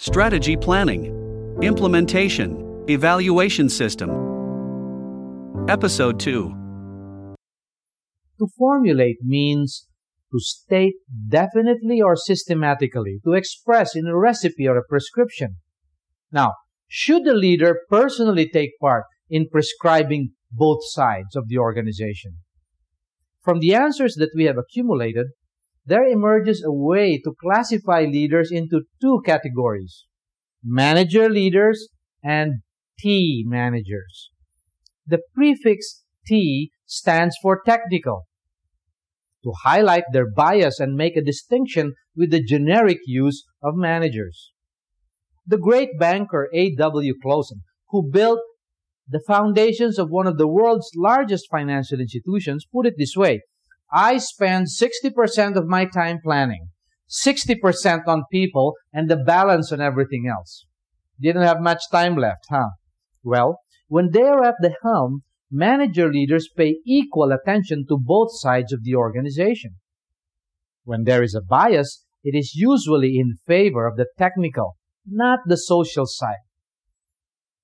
strategy planning, implementation, evaluation system. Episode 2 To formulate means to state definitely or systematically, to express in a recipe or a prescription. Now, should the leader personally take part in prescribing both sides of the organization? From the answers that we have accumulated, there emerges a way to classify leaders into two categories manager leaders and T managers. The prefix T stands for technical to highlight their bias and make a distinction with the generic use of managers. The great banker A.W. Clausen, who built the foundations of one of the world's largest financial institutions, put it this way I spend 60% of my time planning, 60% on people, and the balance on everything else. Didn't have much time left, huh? Well, when they are at the helm, manager leaders pay equal attention to both sides of the organization. When there is a bias, it is usually in favor of the technical, not the social side.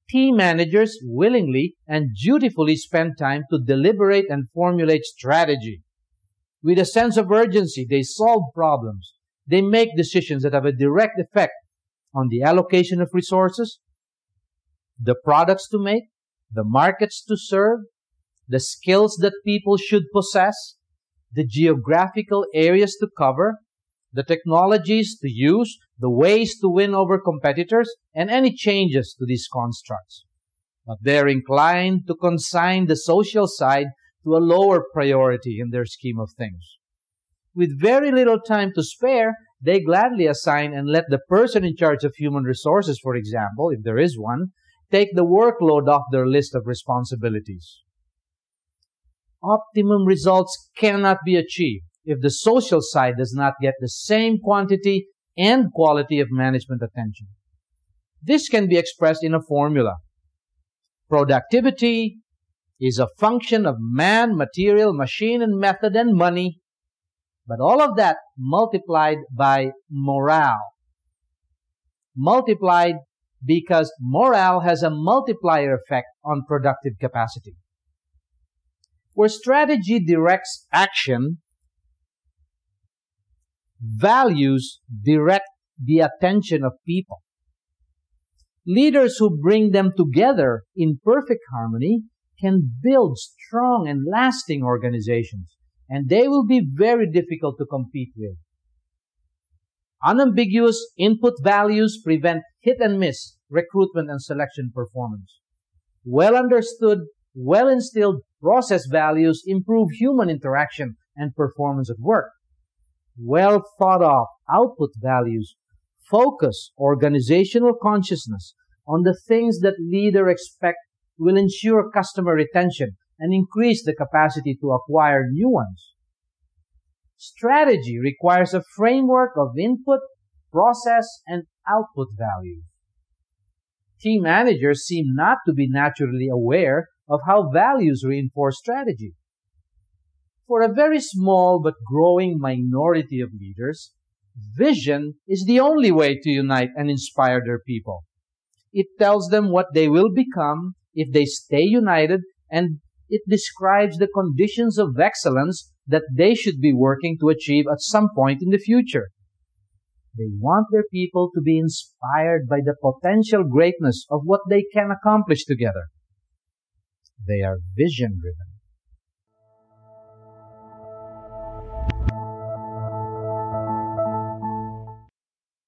T managers willingly and dutifully spend time to deliberate and formulate strategy. With a sense of urgency, they solve problems. They make decisions that have a direct effect on the allocation of resources, the products to make, the markets to serve, the skills that people should possess, the geographical areas to cover, the technologies to use, the ways to win over competitors, and any changes to these constructs. But they're inclined to consign the social side to a lower priority in their scheme of things. With very little time to spare, they gladly assign and let the person in charge of human resources, for example, if there is one, take the workload off their list of responsibilities. Optimum results cannot be achieved if the social side does not get the same quantity and quality of management attention. This can be expressed in a formula. Productivity is a function of man, material, machine, and method and money, but all of that multiplied by morale. Multiplied because morale has a multiplier effect on productive capacity. Where strategy directs action, values direct the attention of people. Leaders who bring them together in perfect harmony can build strong and lasting organizations, and they will be very difficult to compete with. Unambiguous input values prevent hit and miss recruitment and selection performance. Well understood, well instilled process values improve human interaction and performance at work. Well thought of output values focus organizational consciousness on the things that leader expect will ensure customer retention and increase the capacity to acquire new ones. Strategy requires a framework of input, process, and output values. T managers seem not to be naturally aware of how values reinforce strategy. For a very small but growing minority of leaders, vision is the only way to unite and inspire their people. It tells them what they will become if they stay united and it describes the conditions of excellence that they should be working to achieve at some point in the future. They want their people to be inspired by the potential greatness of what they can accomplish together. They are vision driven.